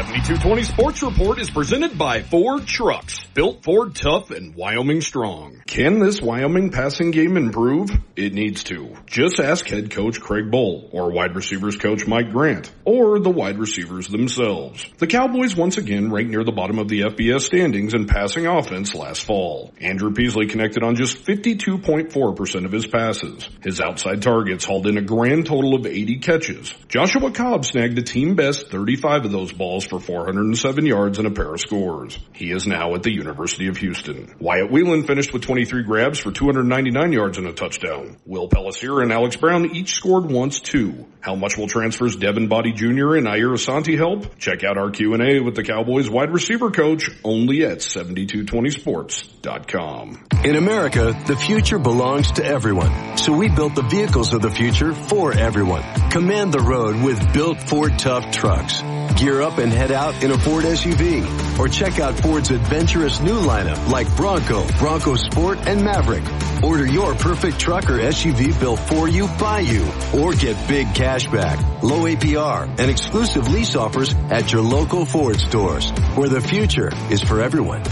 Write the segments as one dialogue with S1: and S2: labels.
S1: 7220 Sports Report is presented by Ford Trucks. Built Ford tough and Wyoming strong. Can this Wyoming passing game improve? It needs to. Just ask head coach Craig Bohl or wide receivers coach Mike Grant or the wide receivers themselves. The Cowboys once again ranked near the bottom of the FBS standings in passing offense last fall. Andrew Peasley connected on just 52.4% of his passes. His outside targets hauled in a grand total of 80 catches. Joshua Cobb snagged a team best 35 of those balls for 407 yards and a pair of scores. He is now at the University of Houston. Wyatt Wieland finished with 23 grabs for 299 yards and a touchdown. Will Pellissier and Alex Brown each scored once too. How much will transfers Devin Boddie Jr. and Ayir Asante help? Check out our Q&A with the Cowboys wide receiver coach only at 7220sports.com.
S2: In America, the future belongs to everyone. So we built the vehicles of the future for everyone. Command the road with built Ford Tough trucks. Gear up and head out in a Ford SUV. Or check out Ford's adventurous new lineup like Bronco, Bronco Sport, and Maverick. Order your perfect truck or SUV built for you by you. Or get big cash back, low APR, and exclusive lease offers at your local Ford stores, where the future is for everyone.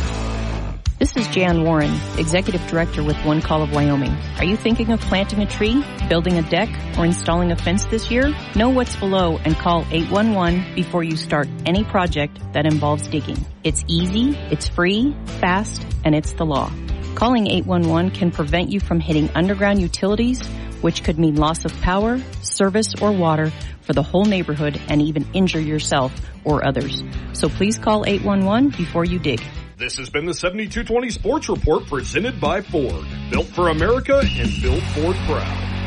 S3: Is Jan Warren, Executive Director with One Call of Wyoming. Are you thinking of planting a tree, building a deck, or installing a fence this year? Know what's below and call 811 before you start any project that involves digging. It's easy, it's free, fast, and it's the law. Calling 811 can prevent you from hitting underground utilities, which could mean loss of power, service, or water for the whole neighborhood and even injure yourself or others. So please call 811 before you dig.
S1: This has been the 7220 Sports Report presented by Ford. Built for America and built Ford proud.